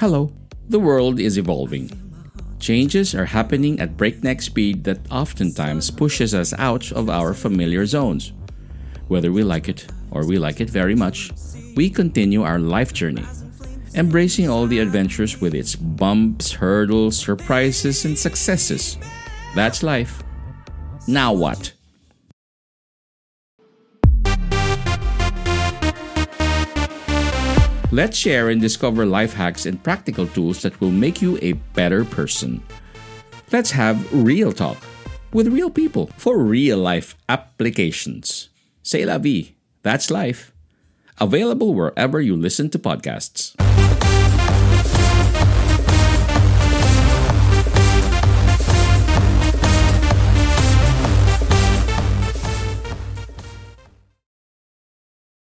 Hello. The world is evolving. Changes are happening at breakneck speed that oftentimes pushes us out of our familiar zones. Whether we like it or we like it very much, we continue our life journey, embracing all the adventures with its bumps, hurdles, surprises, and successes. That's life. Now what? Let's share and discover life hacks and practical tools that will make you a better person. Let's have real talk with real people for real life applications. C'est la vie. That's life. Available wherever you listen to podcasts.